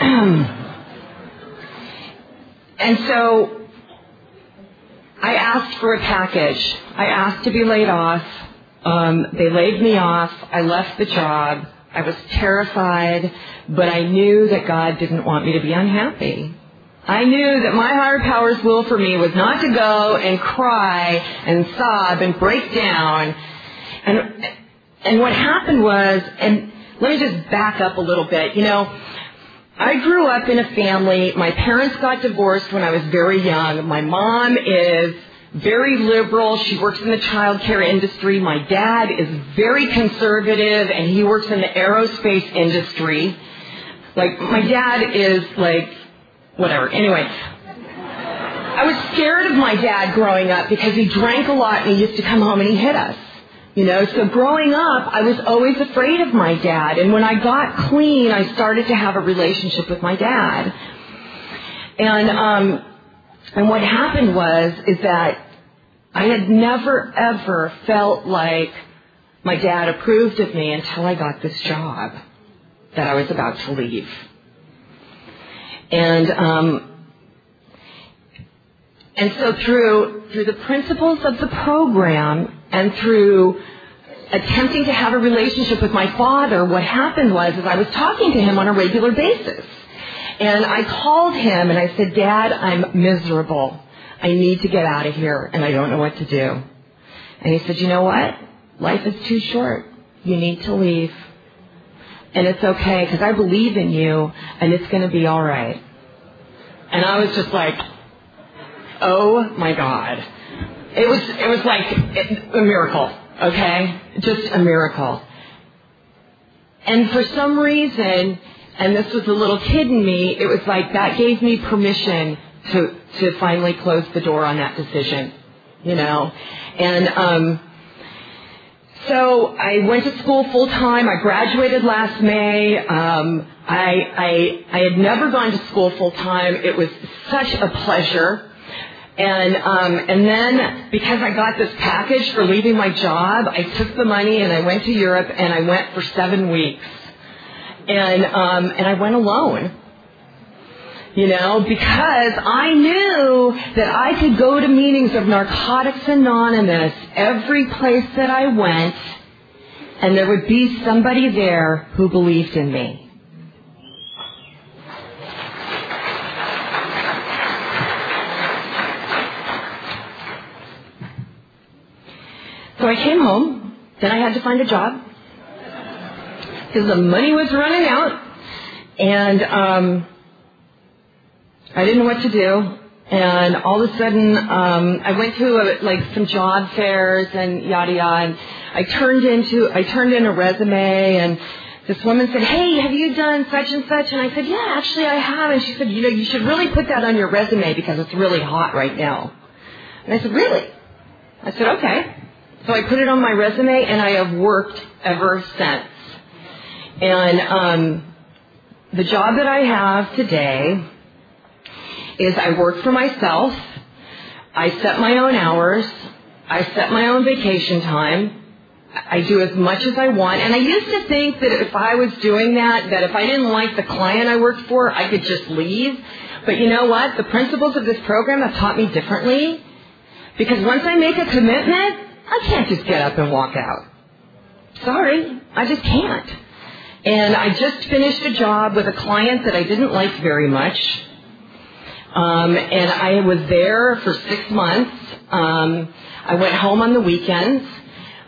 S1: and so I asked for a package. I asked to be laid off. Um, they laid me off. I left the job. I was terrified, but I knew that God didn't want me to be unhappy. I knew that my higher power's will for me was not to go and cry and sob and break down. And, and what happened was, and let me just back up a little bit, you know, I grew up in a family, my parents got divorced when I was very young. My mom is very liberal. She works in the child care industry. My dad is very conservative and he works in the aerospace industry. Like, my dad is like, whatever. Anyway, I was scared of my dad growing up because he drank a lot and he used to come home and he hit us. You know, so growing up, I was always afraid of my dad. And when I got clean, I started to have a relationship with my dad. And, um, and what happened was, is that I had never ever felt like my dad approved of me until I got this job that I was about to leave. And, um, and so through, through the principles of the program and through attempting to have a relationship with my father, what happened was is I was talking to him on a regular basis. And I called him and I said, Dad, I'm miserable. I need to get out of here and I don't know what to do. And he said, you know what? Life is too short. You need to leave. And it's okay because I believe in you and it's going to be all right. And I was just like, oh my God. It was, it was like a miracle, okay? Just a miracle. And for some reason, and this was a little kid in me, it was like that gave me permission to, to finally close the door on that decision, you know? And, um, so I went to school full time. I graduated last May. Um, I, I, I had never gone to school full time. It was such a pleasure. And um, and then because I got this package for leaving my job, I took the money and I went to Europe and I went for seven weeks. And um, and I went alone. You know, because I knew that I could go to meetings of Narcotics Anonymous every place that I went, and there would be somebody there who believed in me. So I came home. Then I had to find a job because the money was running out, and um, I didn't know what to do. And all of a sudden, um, I went to a, like some job fairs and yada yada. And I turned into I turned in a resume, and this woman said, "Hey, have you done such and such?" And I said, "Yeah, actually, I have." And she said, "You know, you should really put that on your resume because it's really hot right now." And I said, "Really?" I said, "Okay." So I put it on my resume, and I have worked ever since. And um, the job that I have today is I work for myself. I set my own hours. I set my own vacation time. I do as much as I want. And I used to think that if I was doing that, that if I didn't like the client I worked for, I could just leave. But you know what? The principles of this program have taught me differently. Because once I make a commitment, I can't just get up and walk out. Sorry, I just can't. And I just finished a job with a client that I didn't like very much. Um, and I was there for six months. Um, I went home on the weekends.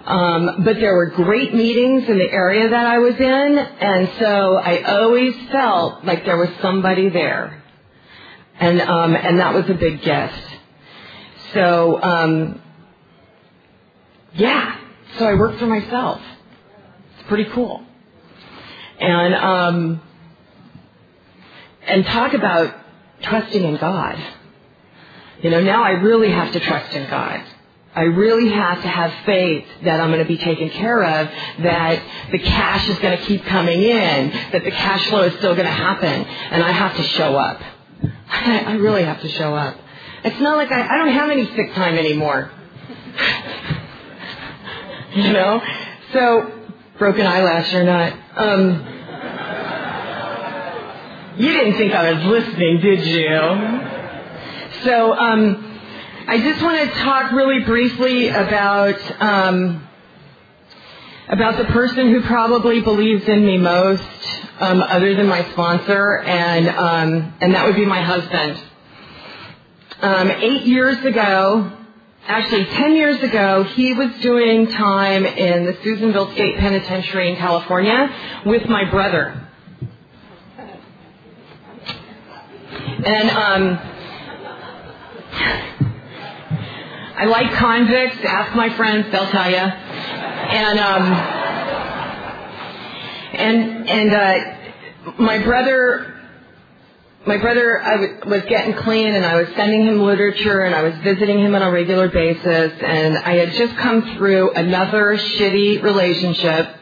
S1: Um, but there were great meetings in the area that I was in, and so I always felt like there was somebody there, and um, and that was a big gift. So um, yeah, so I work for myself. It's pretty cool, and um, and talk about trusting in God. You know, now I really have to trust in God. I really have to have faith that I'm going to be taken care of, that the cash is going to keep coming in, that the cash flow is still going to happen, and I have to show up. I really have to show up. It's not like I, I don't have any sick time anymore. you know? So, broken eyelash or not. Um, you didn't think I was listening, did you? So, um, I just want to talk really briefly about um, about the person who probably believes in me most, um, other than my sponsor, and um, and that would be my husband. Um, eight years ago, actually ten years ago, he was doing time in the Susanville State Penitentiary in California with my brother. And um, I like convicts. Ask my friends; they'll tell you. And um, and and uh, my brother, my brother, I w- was getting clean, and I was sending him literature, and I was visiting him on a regular basis, and I had just come through another shitty relationship.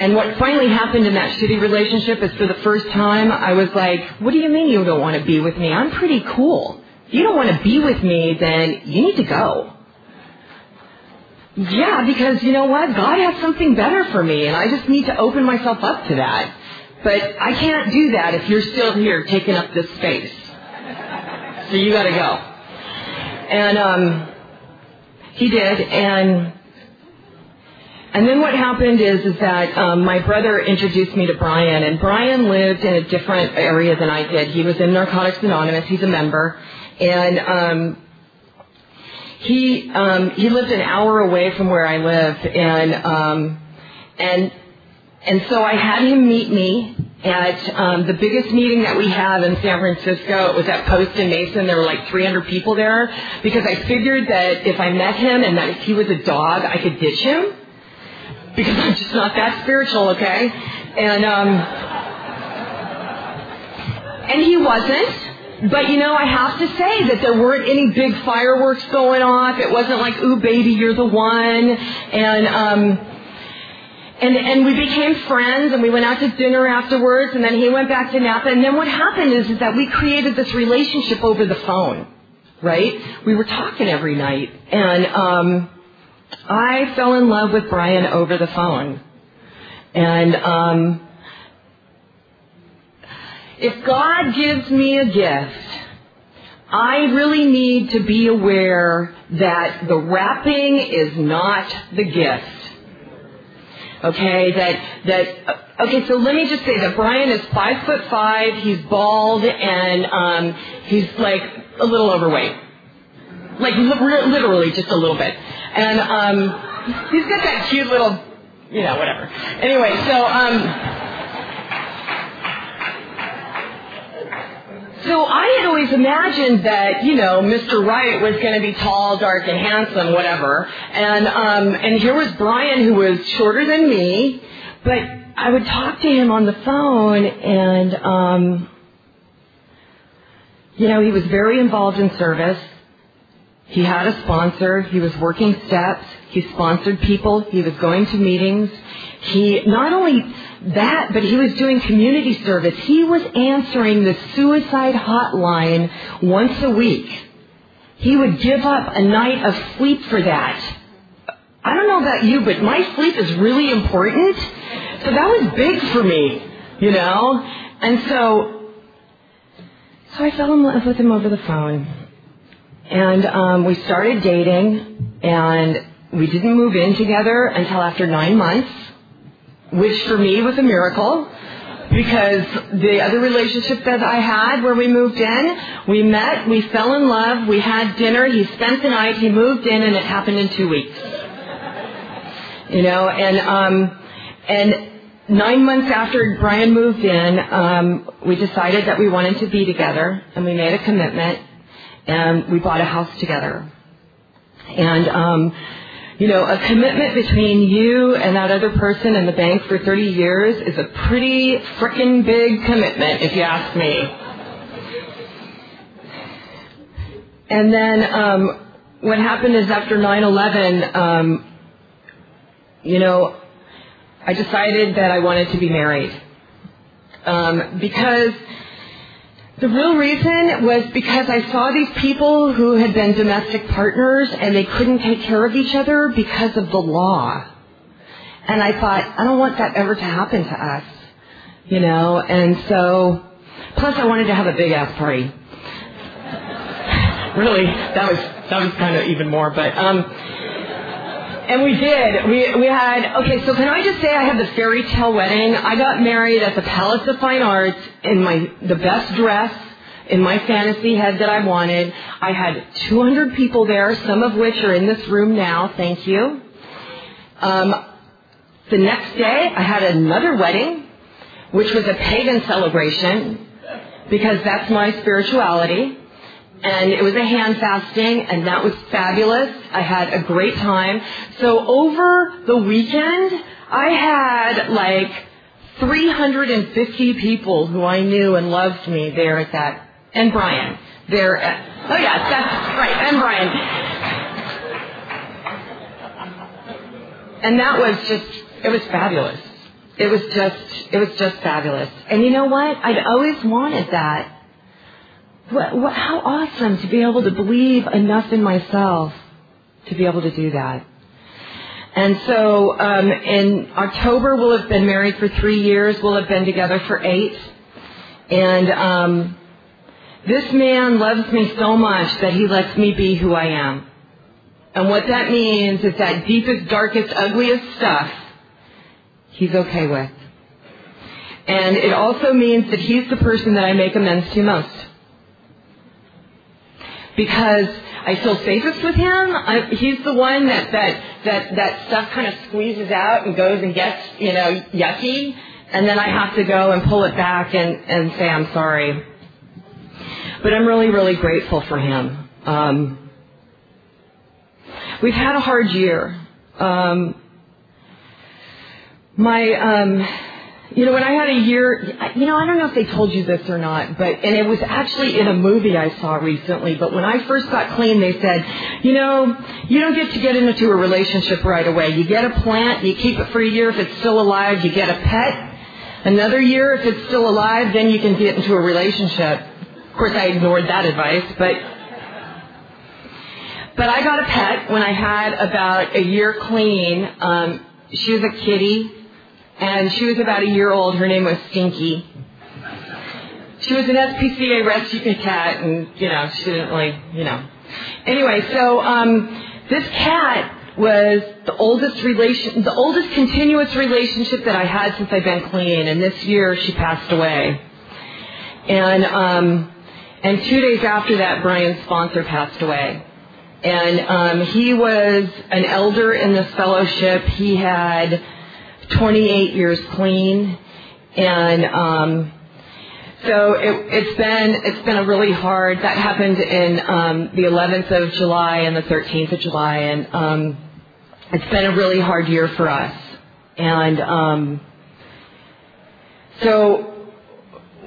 S1: And what finally happened in that shitty relationship is for the first time, I was like, what do you mean you don't want to be with me? I'm pretty cool. If you don't want to be with me, then you need to go. Yeah, because you know what? God has something better for me, and I just need to open myself up to that. But I can't do that if you're still here taking up this space. So you gotta go. And, um, he did, and, and then what happened is, is that, um, my brother introduced me to Brian, and Brian lived in a different area than I did. He was in Narcotics Anonymous, he's a member, and, um, he um, he lived an hour away from where I live, and um, and and so I had him meet me at um, the biggest meeting that we have in San Francisco. It was at Post and Mason. There were like 300 people there because I figured that if I met him and that if he was a dog, I could ditch him because I'm just not that spiritual, okay? And um, and he wasn't. But you know, I have to say that there weren't any big fireworks going off. It wasn't like, ooh baby, you're the one. And, um, and and we became friends and we went out to dinner afterwards and then he went back to Napa and then what happened is, is that we created this relationship over the phone, right? We were talking every night and um I fell in love with Brian over the phone. And um if God gives me a gift, I really need to be aware that the wrapping is not the gift. Okay, that, that, okay, so let me just say that Brian is five foot five, he's bald, and, um, he's like a little overweight. Like li- literally just a little bit. And, um, he's got that cute little, you know, whatever. Anyway, so, um, So I had always imagined that, you know, Mr. Right was going to be tall, dark, and handsome, whatever. And, um, and here was Brian who was shorter than me, but I would talk to him on the phone and, um, you know, he was very involved in service. He had a sponsor. He was working steps. He sponsored people. He was going to meetings. He not only that, but he was doing community service. He was answering the suicide hotline once a week. He would give up a night of sleep for that. I don't know about you, but my sleep is really important. So that was big for me, you know? And so, so I fell in love with him over the phone. And um, we started dating, and we didn't move in together until after nine months which for me was a miracle because the other relationship that I had where we moved in, we met, we fell in love, we had dinner, he spent the night, he moved in, and it happened in two weeks. You know, and um, and nine months after Brian moved in, um, we decided that we wanted to be together, and we made a commitment, and we bought a house together. And um, you know, a commitment between you and that other person in the bank for 30 years is a pretty frickin' big commitment, if you ask me. And then um, what happened is after 9/11, um, you know, I decided that I wanted to be married um, because the real reason was because I saw these people who had been domestic partners and they couldn't take care of each other because of the law. And I thought, I don't want that ever to happen to us. You know, and so, plus I wanted to have a big ass party. really, that was, that was kind of even more, but, um, and we did. We we had okay. So can I just say I had the fairy tale wedding. I got married at the Palace of Fine Arts in my the best dress in my fantasy head that I wanted. I had 200 people there, some of which are in this room now. Thank you. Um, the next day, I had another wedding, which was a pagan celebration because that's my spirituality and it was a hand fasting and that was fabulous. I had a great time. So over the weekend, I had like 350 people who I knew and loved me there at that, and Brian there at, oh yeah, that's right, and Brian. And that was just, it was fabulous. It was just, it was just fabulous. And you know what? I'd always wanted that what, what, how awesome to be able to believe enough in myself to be able to do that. And so um, in October, we'll have been married for three years. We'll have been together for eight. And um, this man loves me so much that he lets me be who I am. And what that means is that deepest, darkest, ugliest stuff, he's okay with. And it also means that he's the person that I make amends to most because I feel safest with him. I, he's the one that that that that stuff kind of squeezes out and goes and gets you know yucky, and then I have to go and pull it back and and say I'm sorry. But I'm really really grateful for him. Um, we've had a hard year. Um, my um, You know, when I had a year, you know, I don't know if they told you this or not, but, and it was actually in a movie I saw recently, but when I first got clean, they said, you know, you don't get to get into a relationship right away. You get a plant, you keep it for a year. If it's still alive, you get a pet. Another year, if it's still alive, then you can get into a relationship. Of course, I ignored that advice, but, but I got a pet when I had about a year clean. Um, she was a kitty and she was about a year old. Her name was Stinky. She was an SPCA rescue cat, and you know she didn't really, you know. Anyway, so um, this cat was the oldest relation, the oldest continuous relationship that I had since I've been clean, and this year she passed away. And um, and two days after that, Brian's sponsor passed away. And um, he was an elder in this fellowship. He had 28 years clean, and um, so it, it's been it's been a really hard. That happened in um, the 11th of July and the 13th of July, and um, it's been a really hard year for us. And um, so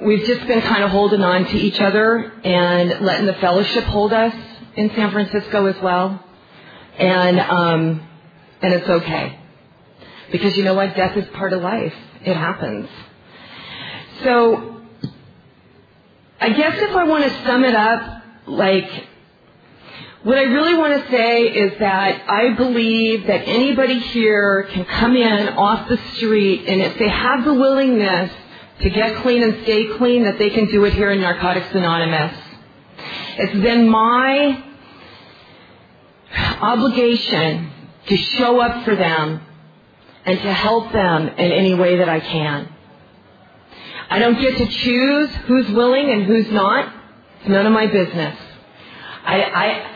S1: we've just been kind of holding on to each other and letting the fellowship hold us in San Francisco as well. And um, and it's okay. Because you know what? Death is part of life. It happens. So, I guess if I want to sum it up, like, what I really want to say is that I believe that anybody here can come in off the street and if they have the willingness to get clean and stay clean, that they can do it here in Narcotics Anonymous. It's then my obligation to show up for them and to help them in any way that I can. I don't get to choose who's willing and who's not. It's none of my business. I, I,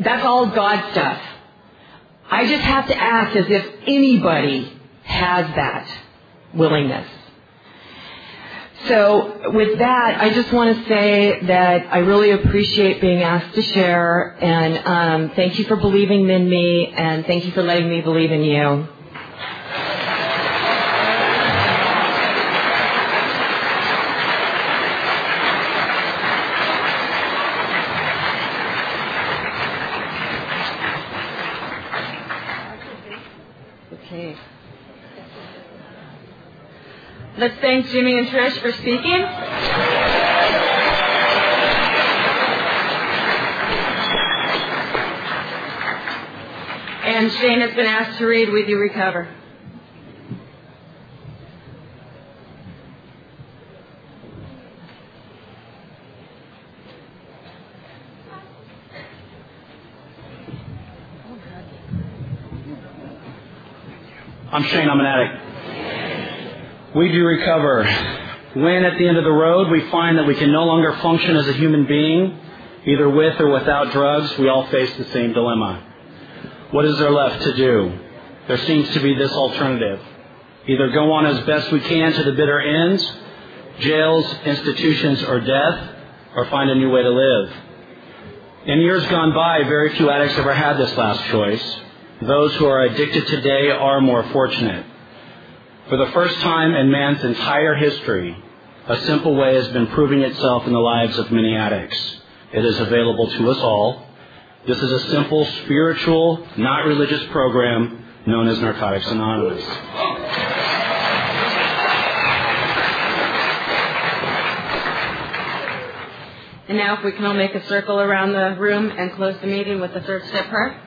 S1: that's all God stuff. I just have to act as if anybody has that willingness. So with that, I just want to say that I really appreciate being asked to share and um, thank you for believing in me and thank you for letting me believe in you. Let's thank Jimmy and Trish for speaking. And Shane has been asked to read We Do Recover.
S3: I'm Shane, I'm an addict. We do recover. When at the end of the road we find that we can no longer function as a human being, either with or without drugs, we all face the same dilemma. What is there left to do? There seems to be this alternative. Either go on as best we can to the bitter ends, jails, institutions, or death, or find a new way to live. In years gone by, very few addicts ever had this last choice. Those who are addicted today are more fortunate. For the first time in man's entire history, a simple way has been proving itself in the lives of many addicts. It is available to us all. This is a simple, spiritual, not religious program known as Narcotics Anonymous.
S1: And now if we can all make a circle around the room and close the meeting with the third step prayer.